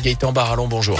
Gaëtan Barallon, bonjour.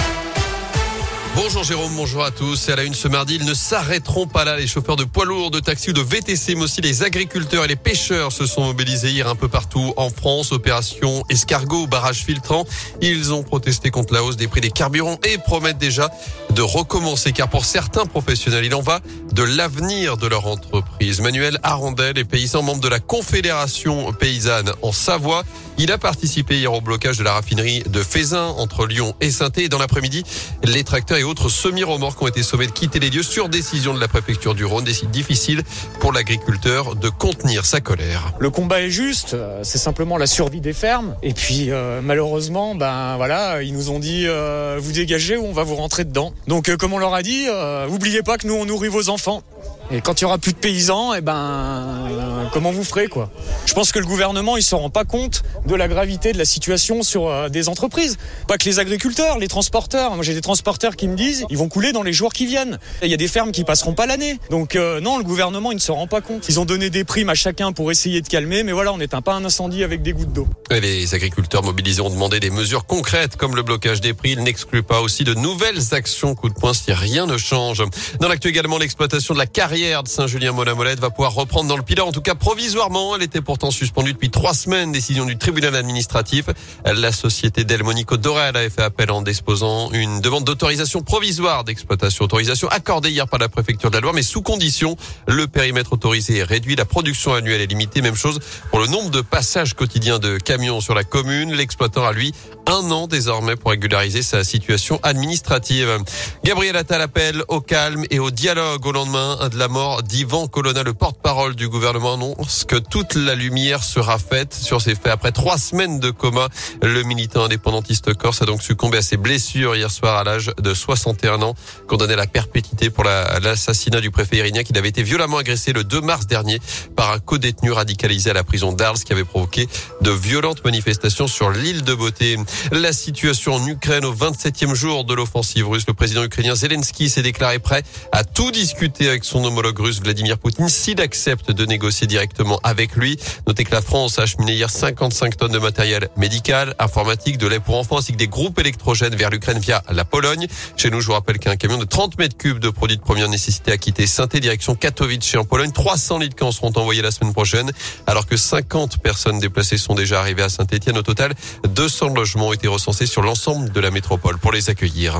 Bonjour Jérôme, bonjour à tous. Et à la une ce mardi, ils ne s'arrêteront pas là. Les chauffeurs de poids lourds, de taxi ou de VTC, mais aussi les agriculteurs et les pêcheurs se sont mobilisés hier un peu partout en France. Opération escargot, barrage filtrant. Ils ont protesté contre la hausse des prix des carburants et promettent déjà de recommencer. Car pour certains professionnels, il en va de l'avenir de leur entreprise. Manuel Arondel est paysan, membre de la Confédération paysanne en Savoie. Il a participé hier au blocage de la raffinerie de Fézin entre Lyon et saint Et dans l'après-midi, les tracteurs et autres semi-remorques ont été sauvés de quitter les lieux sur décision de la préfecture du Rhône. Décide difficile pour l'agriculteur de contenir sa colère. Le combat est juste, c'est simplement la survie des fermes. Et puis euh, malheureusement, ben voilà, ils nous ont dit euh, vous dégagez ou on va vous rentrer dedans. Donc euh, comme on leur a dit, oubliez pas que nous on nourrit vos enfants. Et quand il y aura plus de paysans, et eh ben comment vous ferez quoi? Je pense que le gouvernement il se rend pas compte la gravité de la situation sur euh, des entreprises, pas que les agriculteurs, les transporteurs. Moi j'ai des transporteurs qui me disent ils vont couler dans les jours qui viennent. Il y a des fermes qui passeront pas l'année. Donc euh, non, le gouvernement il ne se rend pas compte. Ils ont donné des primes à chacun pour essayer de calmer, mais voilà, on n'éteint pas un incendie avec des gouttes d'eau. Les agriculteurs mobilisés ont demandé des mesures concrètes comme le blocage des prix. Ils n'excluent pas aussi de nouvelles actions coup de poing si rien ne change. Dans l'actu également, l'exploitation de la carrière de Saint-Julien-Molamolette va pouvoir reprendre dans le pilote, en tout cas provisoirement. Elle était pourtant suspendue depuis trois semaines, décision du tribunal administratif. La société Delmonico Dorel avait fait appel en disposant une demande d'autorisation provisoire d'exploitation. Autorisation accordée hier par la préfecture de la Loire, mais sous condition. Le périmètre autorisé est réduit, la production annuelle est limitée. Même chose pour le nombre de passages quotidiens de camions sur la commune. L'exploitant a lui un an désormais pour régulariser sa situation administrative. Gabriel Attal appelle au calme et au dialogue au lendemain de la mort d'Ivan Colonna, le porte-parole du gouvernement annonce que toute la lumière sera faite sur ces faits. Après trois semaines de coma, le militant indépendantiste corse a donc succombé à ses blessures hier soir à l'âge de 61 ans, condamné à la perpétuité pour l'assassinat du préfet Irina qui avait été violemment agressé le 2 mars dernier par un co-détenu radicalisé à la prison d'Arles qui avait provoqué de violentes manifestations sur l'île de Beauté. La situation en Ukraine au 27e jour de l'offensive russe, le président ukrainien Zelensky s'est déclaré prêt à tout discuter avec son homologue russe Vladimir Poutine s'il accepte de négocier directement avec lui. Notez que la France a acheminé hier 55 tonnes de matériel médical, informatique, de lait pour enfants ainsi que des groupes électrogènes vers l'Ukraine via la Pologne. Chez nous, je vous rappelle qu'un camion de 30 mètres cubes de produits de première nécessité a quitté saint direction Katowice en Pologne. 300 litres camps seront envoyés la semaine prochaine alors que 50 personnes déplacées sont déjà arrivées à Saint-Etienne. Au total, 200 logements ont été recensés sur l'ensemble de la métropole pour les accueillir.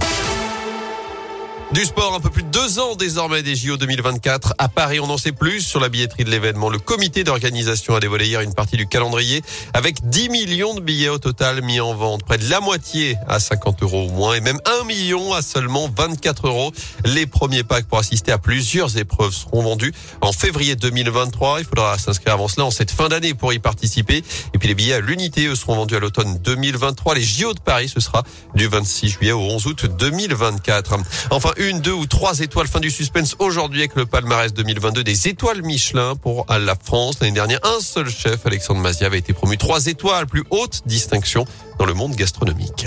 Du sport, un peu plus de deux ans désormais des JO 2024. À Paris, on en sait plus sur la billetterie de l'événement. Le comité d'organisation a dévoilé hier une partie du calendrier avec 10 millions de billets au total mis en vente. Près de la moitié à 50 euros ou moins et même 1 million à seulement 24 euros. Les premiers packs pour assister à plusieurs épreuves seront vendus en février 2023. Il faudra s'inscrire avant cela en cette fin d'année pour y participer. Et puis les billets à l'unité, eux, seront vendus à l'automne 2023. Les JO de Paris, ce sera du 26 juillet au 11 août 2024. Enfin, une, deux ou trois étoiles. Fin du suspense aujourd'hui avec le palmarès 2022 des étoiles Michelin pour la France. L'année dernière, un seul chef, Alexandre Mazia, avait été promu trois étoiles, plus haute distinction dans le monde gastronomique.